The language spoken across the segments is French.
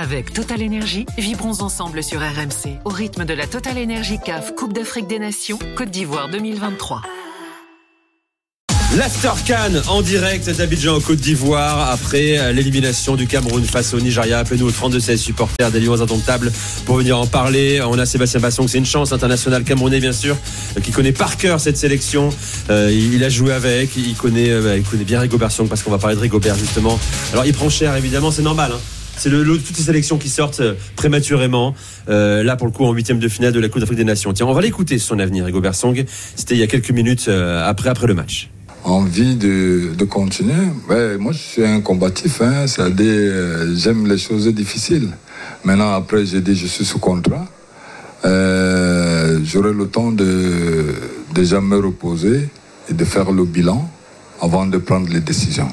Avec Total Energy, vibrons ensemble sur RMC au rythme de la Total Energy CAF Coupe d'Afrique des Nations Côte d'Ivoire 2023. L'After Can en direct d'Abidjan en Côte d'Ivoire après euh, l'élimination du Cameroun face au Nigeria. Appelez-nous au 32 16 supporters des Lions Indomptables pour venir en parler. On a Sébastien Basson, c'est une chance internationale camerounais bien sûr, euh, qui connaît par cœur cette sélection. Euh, il a joué avec, il connaît, bah, il connaît bien Rigobert Song parce qu'on va parler de Rigobert justement. Alors il prend cher évidemment, c'est normal. Hein. C'est le, toutes les sélections qui sortent prématurément. là, pour le coup, en huitième de finale de la Coupe d'Afrique des Nations. Tiens, on va l'écouter son avenir, Rigobert Song. C'était il y a quelques minutes après, après le match envie de, de continuer? Ouais, moi, je suis un combatif, hein, euh, j'aime les choses difficiles. Maintenant, après, j'ai dit je suis sous contrat. Euh, J'aurai le temps de déjà me reposer et de faire le bilan avant de prendre les décisions.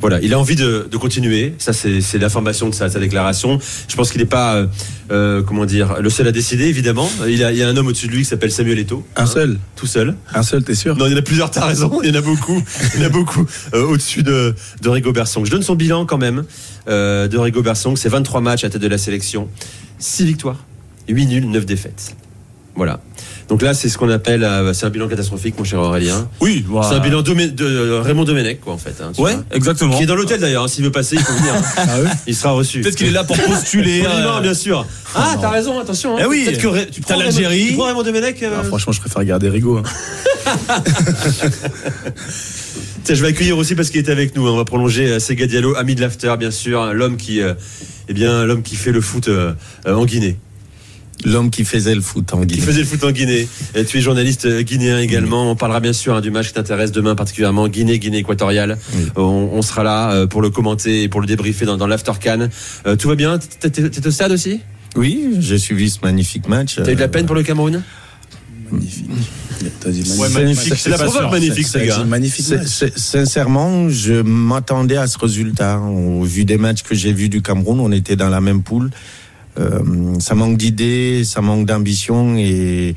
Voilà, il a envie de, continuer. Ça, c'est l'information de sa, déclaration. Je pense qu'il n'est pas, euh, euh, comment dire, le seul à décider, évidemment. Il, a, y a un homme au-dessus de lui qui s'appelle Samuel Eto'o. Un seul Tout seul. Un seul, t'es sûr? Non, il y en a plusieurs, t'as raison. Il y en a beaucoup. il y en a beaucoup euh, au-dessus de, de Rigo Bersong. Je donne son bilan quand même de Rigo Bersong. C'est 23 matchs à tête de la sélection. 6 victoires, 8 nuls, 9 défaites. Voilà. Donc là, c'est ce qu'on appelle, euh, c'est un bilan catastrophique, mon cher Aurélien. Oui, c'est un bilan de, de, Raymond Domenech, quoi, en fait. Hein, ouais, exactement. Qui est dans l'hôtel d'ailleurs. Hein, s'il veut passer, il faut venir. Hein. ah Il sera reçu. Peut-être qu'il est là pour postuler. euh... bien sûr. Ah, t'as raison. Attention. Eh oui. Peut-être que tu prends l'Algérie. Tu prends Raymond Domenech. Euh... Ah, franchement, je préfère garder Rigaud. Tiens, je vais accueillir aussi parce qu'il est avec nous. On va prolonger euh, Sega Diallo, ami de l'after, bien sûr, l'homme qui, euh, eh bien, l'homme qui fait le foot en Guinée. L'homme qui faisait le foot en Guinée. Qui faisait le foot en Guinée. Et tu es journaliste guinéen également. On parlera bien sûr hein, du match qui t'intéresse demain particulièrement, Guinée, Guinée équatoriale. On, sera là euh, pour le commenter et pour le débriefer dans, dans l'After Can. Euh, tout va bien? T'es au stade aussi? Oui, j'ai suivi ce magnifique match. T'as eu de la peine pour le Cameroun? Magnifique. magnifique. C'est la preuve magnifique, ce gars. Magnifique. Sincèrement, je m'attendais à ce résultat. Au vu des matchs que j'ai vus du Cameroun, on était dans la même poule. Euh, ça manque d'idées, ça manque d'ambition et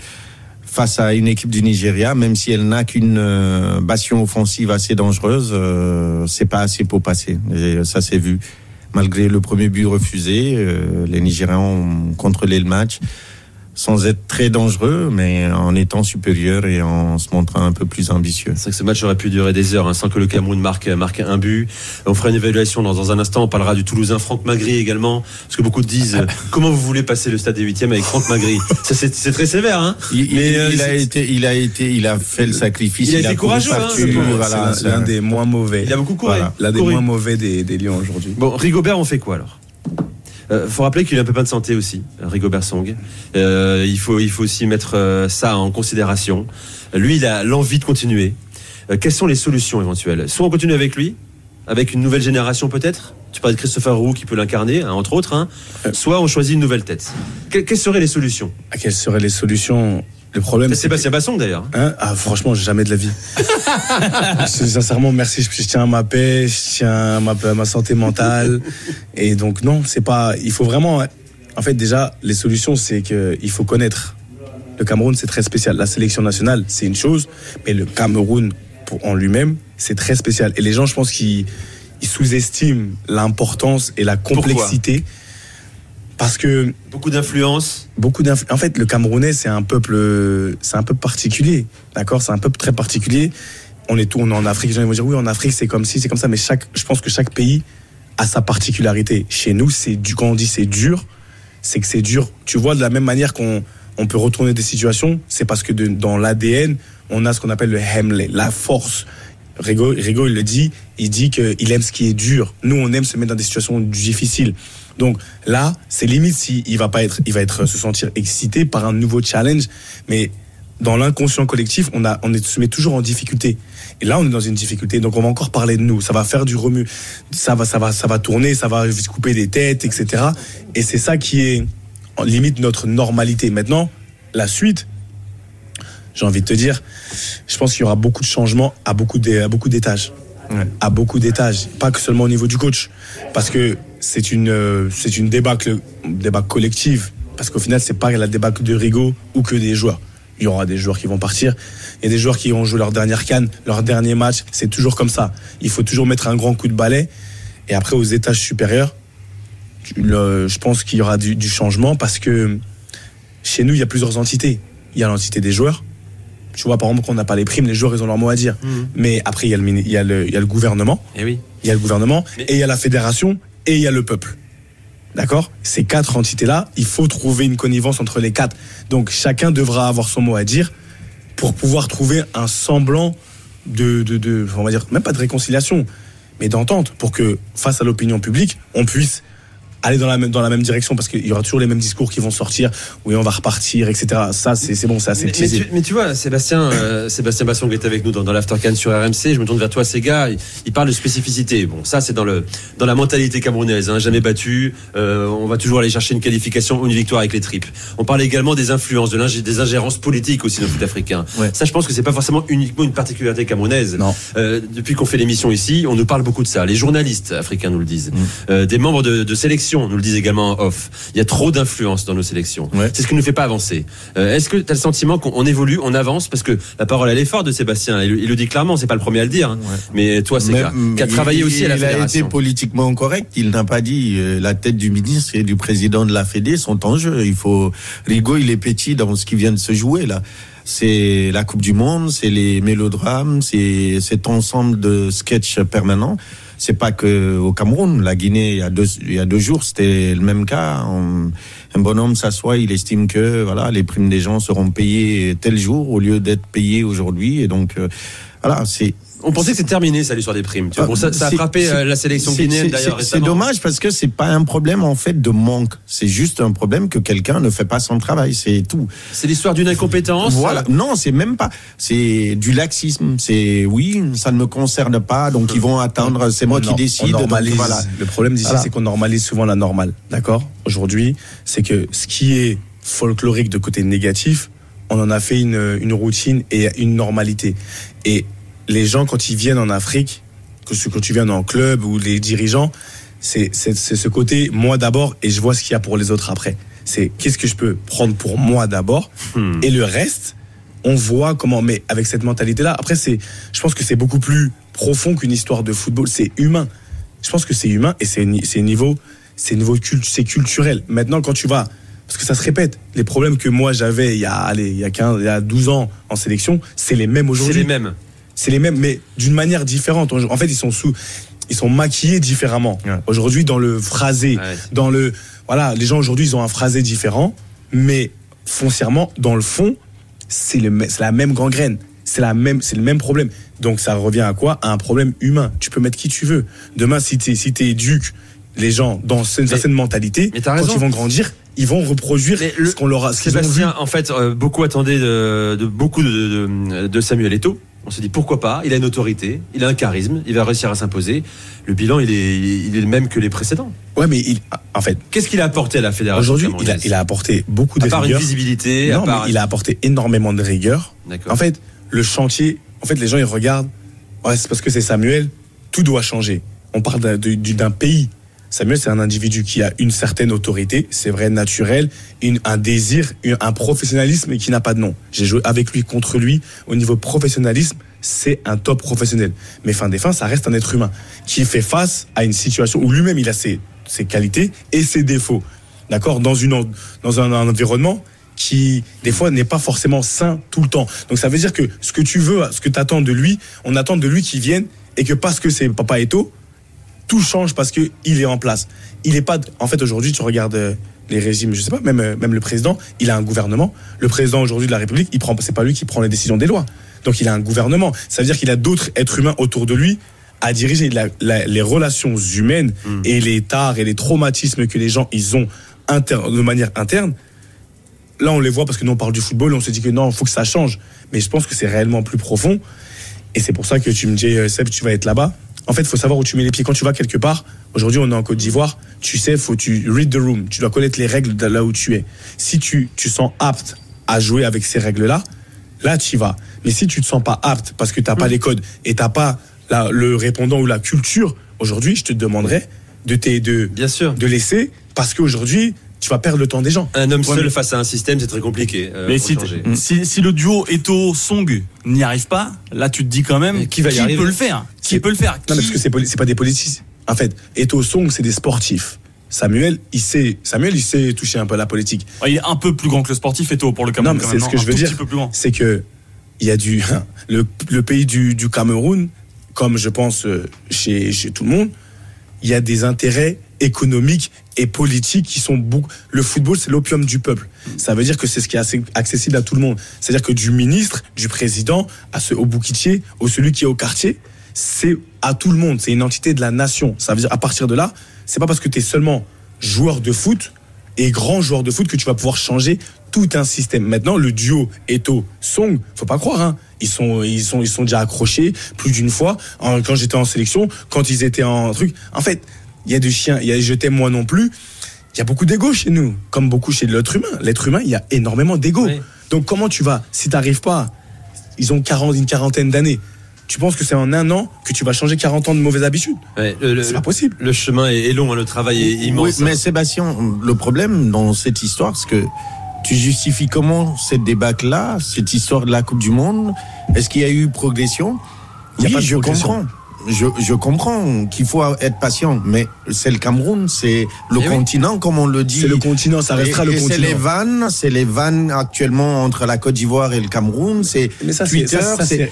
face à une équipe du Nigeria, même si elle n'a qu'une euh, bastion offensive assez dangereuse, euh, c'est pas assez pour passer. Et ça s'est vu. Malgré le premier but refusé, les Nigérians ont contrôlé le match sans être très dangereux, mais en étant supérieur et en se montrant un peu plus ambitieux. C'est vrai que ce match aurait pu durer des heures hein, sans que le Cameroun marque, marque un but. On fera une évaluation dans, un instant. On parlera du Toulousain Franck Magri également, parce que beaucoup disent euh, comment vous voulez passer le stade des huitièmes avec Franck Magri? C'est très sévère. Hein il, mais, euh, il, a été, il a été, il a fait le sacrifice. Il a été courageux. Hein, voilà, l'un des moins mauvais. Il a beaucoup couru. L'un des moins mauvais des, des Lions aujourd'hui. Bon, Rigobert, on fait quoi alors? il euh, faut rappeler qu'il a un peu de santé aussi, Rigobert Song. Euh, il, faut, il faut aussi mettre euh, ça en considération. Lui, il a l'envie de continuer. quelles sont les solutions éventuelles? Soit on continue avec lui, avec une nouvelle génération peut-être? Tu parles de Christopher Roux qui peut l'incarner, hein, entre autres. Hein. Soit on choisit une nouvelle tête. quelles seraient les solutions? Ah, Quelles seraient les solutions? Le problème, c'est Sébastien Basson d'ailleurs. Hein ah, franchement, jamais de la vie. Sincèrement, merci. Je, tiens à ma paix, je tiens à ma, ma santé mentale. Et donc, non, c'est pas. Il faut vraiment. En fait, déjà, les solutions, c'est qu'il faut connaître. Le Cameroun, c'est très spécial. La sélection nationale, c'est une chose, mais le Cameroun, pour, en lui-même, c'est très spécial. Et les gens, je pense qu'ils sous-estiment l'importance et la complexité. Parce que beaucoup d'influence. Beaucoup d'influence. En fait, le Camerounais, c'est un peuple, c'est un peuple particulier. D'accord, c'est un peuple très particulier. On est tout, on est en Afrique. Les gens vont dire oui, en Afrique, c'est comme si, c'est comme ça. Mais chaque, je pense que chaque pays a sa particularité. Chez nous, c'est du quand on dit c'est dur, c'est que c'est dur. Tu vois, de la même manière qu'on on peut retourner des situations, c'est parce que dans l'ADN, on a ce qu'on appelle le hemley, la force. Rigo, Rigo, il le dit, il dit qu'il aime ce qui est dur. Nous, on aime se mettre dans des situations difficiles. Donc là, c'est limite s'il va pas être, il va être se sentir excité par un nouveau challenge, mais dans l'inconscient collectif, on a, on est, se met toujours en difficulté. Et là, on est dans une difficulté. Donc, on va encore parler de nous. Ça va faire du remue. Ça va, ça va, ça va tourner. Ça va couper des têtes, etc. Et c'est ça qui est en limite notre normalité. Maintenant, la suite, j'ai envie de te dire, je pense qu'il y aura beaucoup de changements à beaucoup d'étages. À beaucoup d'étages. Pas que seulement au niveau du coach. Parce que c'est une, euh, c'est une débâcle, débâcle collective. Parce qu'au final, c'est pas la débâcle de Rigaud ou que des joueurs. Il y aura des joueurs qui vont partir. Il y a des joueurs qui ont joué leur dernière canne, leur dernier match. C'est toujours comme ça. Il faut toujours mettre un grand coup de balai. Et après, aux étages supérieurs, le- je pense qu'il y aura du, du changement parce que chez nous, il y a plusieurs entités. Il y a l'entité des joueurs. Tu vois, par exemple, quand on n'a pas les primes, les joueurs, ils ont leur mot à dire. Mhm. Mais après, il y, a le, il, y a le, il y a le gouvernement, Eh oui. il y a le gouvernement, Mais- et il y a la fédération, et il y a le peuple. D'accord? Ces quatre entités-là, il faut trouver une connivence entre les quatre. Donc, chacun devra avoir son mot à dire pour pouvoir trouver un semblant de, de, de on va dire, même pas de réconciliation, mais d'entente, pour que, face à l'opinion publique, on puisse aller dans la même, dans la même direction, parce qu'il y aura toujours les mêmes discours qui vont sortir, oui, on va repartir, etc. Ça, c'est bon, c'est assez Mais, mais tu, mais tu vois, Sébastien, euh, Sébastien Basson qui est avec nous dans, dans l'Aftercan sur RMC, je me tourne vers toi, ces gars, il, il parle de spécificité. Bon, ça c'est dans le dans la mentalité camerounaise, hein, jamais battu. euh, on va toujours aller chercher une qualification ou une victoire avec les tripes. On parle également des influences, de l'ingé- des ingérences politiques aussi dans le foot africain. Ouais. Ça, je pense que c'est pas forcément uniquement une particularité camerounaise. Non. Euh, depuis qu'on fait l'émission ici, on nous parle beaucoup de ça. Les journalistes africains nous le disent. Mm. Euh, des membres de, de sélection nous le disent également en off. Il y a trop d'influence dans nos sélections. Ouais. C'est ce qui ne nous fait pas avancer. Euh, Est-ce que tu as le sentiment qu'on on évolue, on avance? Parce que la parole, elle est forte de Sébastien. Il, il le dit clairement, c'est pas le premier à le dire. hein. Ouais. Mais toi, c'est qui a il- travaillé aussi à la Il a été politiquement correct. Il n'a pas dit euh, la tête du ministre et du président de la Fédé sont en jeu. Il faut Rigaud, il est petit dans ce qui vient de se jouer là. C'est la Coupe du Monde, c'est les mélodrames, c'est cet ensemble de sketchs permanents. C'est pas que au Cameroun, la Guinée, il y a deux, jours, c'était le même cas. Un bonhomme s'assoit, il estime que voilà, les primes des gens seront payées tel jour au lieu d'être payées aujourd'hui. Et donc, euh, voilà, c'est On pensait que c'était terminé, ça, l'histoire des primes. Tu vois. Bon, ça, ça a C'est- frappé euh, la sélection c'est- guinéenne d'ailleurs c'est- dommage parce que c'est pas un problème en fait de manque. C'est juste un problème que quelqu'un ne fait pas son travail. C'est tout. C'est l'histoire d'une incompétence. Voilà. Non, c'est même pas. C'est du laxisme. C'est oui, ça ne me concerne pas. Donc ils vont attendre. C'est moi On qui on décide. donc normalise. voilà. Le problème d'ici, Voilà. c'est qu'on normalise souvent la normale. D'accord? Aujourd'hui, c'est que ce qui est folklorique de côté négatif, on en a fait une, une routine et une normalité. Et les gens, quand ils viennent en Afrique, que ce que tu viens en club ou les dirigeants, c'est c'est- c'est ce côté moi d'abord et je vois ce qu'il y a pour les autres après. C'est qu'est-ce que je peux prendre pour moi d'abord Hmm. et le reste, on voit comment. Mais avec cette mentalité-là, après, c'est, je pense que c'est beaucoup plus profond qu'une histoire de football. C'est humain. Je pense que c'est humain et c'est ni- c'est niveau, c'est niveau c'est culturel. Maintenant, quand tu vas, parce que ça se répète, les problèmes que moi j'avais il y a, allez, il y a 15, il y a 12 ans en sélection, c'est les mêmes C'est aujourd'hui. les mêmes. C'est les mêmes, mais d'une manière différente. En fait, ils sont sous, ils sont maquillés différemment. Ouais. Aujourd'hui, dans le phrasé, Ouais. dans le, voilà, les gens aujourd'hui, ils ont un phrasé différent, mais foncièrement, dans le fond, c'est la même gangrène. C'est la même, c'est le même problème. Donc, ça revient à quoi? À un problème humain. Tu peux mettre qui tu veux. Demain, si t'es, si t'es éduques les gens dans une certaine mentalité, mais quand ils vont grandir, ils vont reproduire le- ce qu'on leur a, ce ont vu. En fait, euh, beaucoup attendaient de, de beaucoup de, de, de Samuel Eto'o. On se dit pourquoi pas? Il a une autorité, il a un charisme, il va réussir à s'imposer. Le bilan, il est, il est le même que les précédents. Ouais, mais il, en fait, Qu'est-ce qu'il a apporté à la fédération aujourd'hui, il a, camerounaise il a apporté beaucoup de à part une visibilité, à Non, part. mais il a apporté énormément de rigueur. En fait, le chantier, en fait, les gens, ils regardent, ouais, c'est parce que c'est Samuel, tout doit changer. On parle d'un pays. Samuel, c'est un individu qui a une certaine autorité, c'est vrai, naturel, un désir, un professionnalisme qui n'a pas de nom. J'ai joué avec lui, contre lui. Au niveau professionnalisme, c'est un top professionnel. Mais fin des fins, ça reste un être humain qui fait face à une situation où lui-même, il a ses, ses qualités et ses défauts. D'accord? Dans, dans un, un environnement qui, des fois, n'est pas forcément sain tout le temps. Donc ça veut dire que ce que tu veux, ce que tu attends de lui, on attend de lui qu'il vienne et que parce que c'est Papa Eto, tout change parce que il est en place. Il est pas. En fait, aujourd'hui, tu regardes euh, les régimes, je sais pas, même euh, même le président, il a un gouvernement. Le président aujourd'hui de la République, il prend, c'est pas lui qui prend les décisions des lois. Donc il a un gouvernement. Ça veut dire qu'il a d'autres êtres humains autour de lui à diriger la- la- les relations humaines et les tares et les traumatismes que les gens ils ont de manière interne. Là, on les voit parce que nous on parle du football, et on se dit que non, il faut que ça change. Mais je pense que c'est réellement plus profond. Et c'est pour ça que tu me dis, euh, Seb, tu vas être là-bas. En fait, il faut savoir où tu mets les pieds. Quand tu vas quelque part, aujourd'hui, on est en Côte d'Ivoire, tu sais, faut tu read the room. Tu dois connaître les règles de là où tu es. Si tu, tu sens apte à jouer avec ces règles-là, là, tu y vas. Mais si tu te sens pas apte parce que tu n'as pas les codes et tu n'as pas la- le répondant ou la culture, aujourd'hui, je te demanderais de, de, Bien sûr. de laisser parce qu'aujourd'hui, tu vas perdre le temps des gens. Un homme Ouais, seul mais- face à un système, c'est très compliqué. euh, Mais si, si, si le duo Eto-Song n'y arrive pas, là tu te dis quand même Mais qui va y arriver peut le faire? Qui peut le faire? Non, Qui- parce que c'est pas des politiciens. En fait, Eto Song, c'est des sportifs. Samuel, il sait, Samuel, il sait toucher un peu à la politique. Ouais, Il est un peu plus grand que le sportif, Eto, pour le Cameroun. Non, c'est ce que un je veux dire. C'est que il y a du le, le pays du, du Cameroun, comme je pense euh, chez, chez tout le monde, il y a des intérêts économiques et politiques qui sont beaucoup. Le football, c'est l'opium du peuple. Ça veut dire que c'est ce qui est assez accessible à tout le monde. C'est-à-dire que du ministre, du président, au bouquetier, au celui qui est au quartier, c'est à tout le monde. C'est une entité de la nation. Ça veut dire à partir de là, c'est pas parce que tu es seulement joueur de foot et grand joueur de foot que tu vas pouvoir changer tout un système. Maintenant, le duo Eto Song, faut pas croire, hein. Ils sont, ils sont, ils sont déjà accrochés plus d'une fois. Quand j'étais en sélection, quand ils étaient en truc. En fait, il y a du chien, il y a je t'aime moi non plus. Il y a beaucoup d'ego chez nous, comme beaucoup chez l'être humain. L'être humain, il y a énormément d'ego. Oui. Donc comment tu vas, si t'arrives pas, ils ont 40, une quarantaine d'années. Tu penses que c'est en un an que tu vas changer 40 ans de mauvaises habitudes? Ouais, C'est pas possible. le chemin est, long, hein, le travail est immense. Oui, mais Sébastien, le problème dans cette histoire, c'est que tu justifies comment cette débâcle-là, cette histoire de la Coupe du Monde Est-ce qu'il y a eu progression? Il y a Oui, pas de je progression. comprends. Je, je comprends qu'il faut être patient, mais c'est le Cameroun, c'est le Eh oui. continent, comme on le dit. C'est le continent, ça restera Et- le et C'est les continent. vannes, c'est les vannes actuellement entre la Côte d'Ivoire et le Cameroun. C'est Twitter,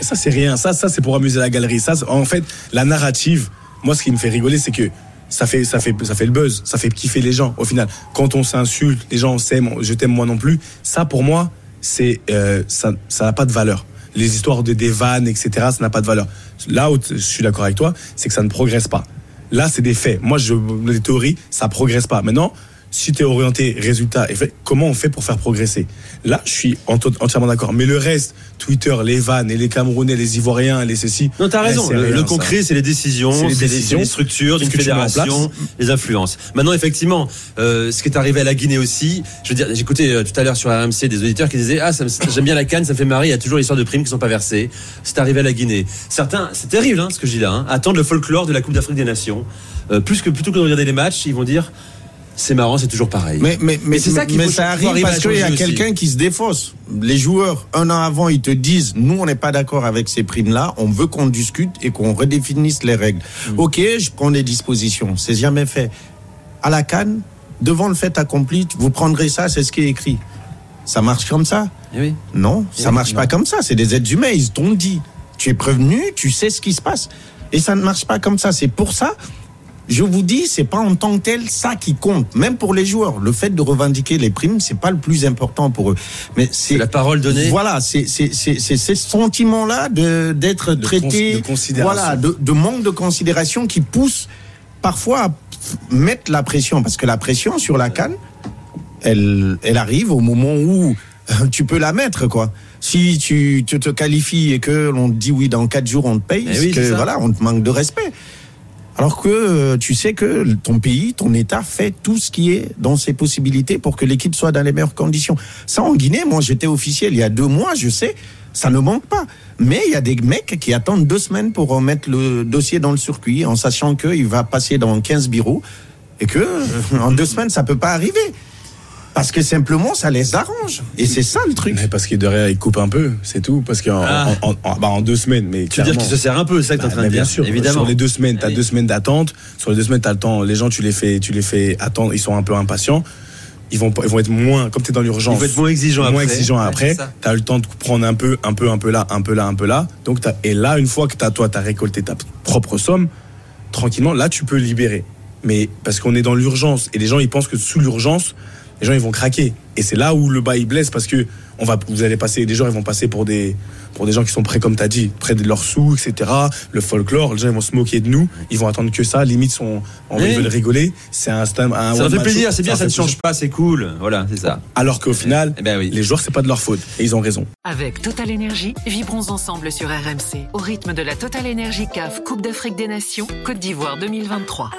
ça, c'est rien. Ça, ça, c'est pour amuser la galerie. Ça, en fait, la narrative, moi, ce qui me fait rigoler, c'est que ça fait, ça fait, ça fait le buzz. Ça fait kiffer les gens, au final. Quand on s'insulte, les gens s'aiment, je t'aime moi non plus. Ça, pour moi, c'est, euh, ça, ça n'a pas de valeur. Les histoires de des vannes, etc., ça n'a pas de valeur. Là où je suis d'accord avec toi, c'est que ça ne progresse pas. Là, c'est des faits. Moi, je, les théories, ça progresse pas. Maintenant, si tu es orienté résultat, et fait, comment on fait pour faire progresser Là, je suis enti- entièrement d'accord. Mais le reste, Twitter, les vannes, et les Camerounais, les Ivoiriens, les ceci. Non, t'as raison. Le, rien, le ça. concret, c'est les décisions, C'est les les, les structures d'une fédération, les influences. Maintenant, effectivement, euh, ce qui est arrivé à la Guinée aussi, je veux dire, j'écoutais euh, tout à l'heure sur RMC des auditeurs qui disaient Ah, j'aime bien la canne, ça me fait marrer, il y a toujours l'histoire de primes qui sont pas versées. C'est arrivé à la Guinée. Certains, c'est terrible hein, ce que je dis là, hein, attendent le folklore de la Coupe d'Afrique des Nations. Euh, plus que plutôt que de regarder les matchs, ils vont dire C'est marrant, c'est toujours pareil. Mais, mais, mais, c'est ça qu'il mais faut- ça arrive parce qu'il y a quelqu'un qui se défausse. Les joueurs, un an avant, ils te disent, nous, on n'est pas d'accord avec ces primes-là, on veut qu'on discute et qu'on redéfinisse les règles. Mm. Ok, je prends des dispositions. C'est jamais fait. À la Cannes, devant le fait accompli, vous prendrez ça, c'est ce qui est écrit. Ça marche comme ça Eh oui. Non, ça Oui, marche non. pas comme ça. C'est des êtres humains, ils t'ont dit. Tu es prévenu, tu sais ce qui se passe. Et ça ne marche pas comme ça. C'est pour ça, je vous dis, c'est pas en tant que tel ça qui compte. Même pour les joueurs, le fait de revendiquer les primes, c'est pas le plus important pour eux. Mais c'est la parole donnée. Voilà, c'est c'est ces sentiments-là de d'être De traité, cons- de considération. voilà, de, de manque de considération qui pousse parfois à mettre la pression, parce que la pression sur la canne, elle, elle arrive au moment où euh, tu peux la mettre, quoi. Si tu, tu te qualifies et que l'on te dit oui, dans quatre jours on te paye, Eh c'est oui, que voilà, on te manque de respect. Alors que euh, tu sais que ton pays, ton État fait tout ce qui est dans ses possibilités pour que l'équipe soit dans les meilleures conditions. Ça, en Guinée, moi j'étais officiel il y a deux mois, je sais, ça ne manque pas. Mais il y a des mecs qui attendent deux semaines pour remettre le dossier dans le circuit en sachant qu'il va passer dans 15 bureaux et que euh, en deux semaines, ça peut pas arriver. Parce que simplement, ça les arrange. Et c'est ça le truc. Mais parce que derrière, ils coupent un peu, c'est tout. Parce qu'en Ah. en, en- bah, en deux semaines, mais Tu veux dire clairement. qu'il se sert un peu, c'est ça que t'es en Bah, train de dire. bien sûr, évidemment. Sur les deux semaines, t'as Oui. deux semaines d'attente. Sur les deux semaines, t'as le temps. Les gens, tu les fais, tu les fais attendre. Ils sont un peu impatients. Ils vont, ils vont être moins, comme t'es dans l'urgence. Ils vont être moins exigeants moins après. exigeants Ouais, après. T'as le temps de prendre un peu, un peu, un peu là, un peu là, un peu là. Donc, et là, une fois que t'as, toi, t'as récolté ta propre somme, tranquillement, là, tu peux libérer. Mais parce qu'on est dans l'urgence et les gens, ils pensent que sous l'urgence, les gens, ils vont craquer. Et c'est là où le bas, il blesse parce que on va, vous allez passer, les gens, ils vont passer pour des, pour des gens qui sont prêts, comme t'as dit, près de leurs sous, etc. Le folklore, les gens, ils vont se moquer de nous. Ils vont attendre que ça. Limite, sont, en Oui. ils veulent rigoler. C'est un, c'est un, un Ça fait plaisir, c'est bien, ça ne change pas, c'est cool. Voilà, c'est ça. Alors qu'au final, Eh ben oui. les joueurs, c'est pas de leur faute. Et ils ont raison. Avec Total Énergie, vibrons ensemble sur RMC au rythme de la Total Énergie CAF Coupe d'Afrique des Nations Côte d'Ivoire 2023.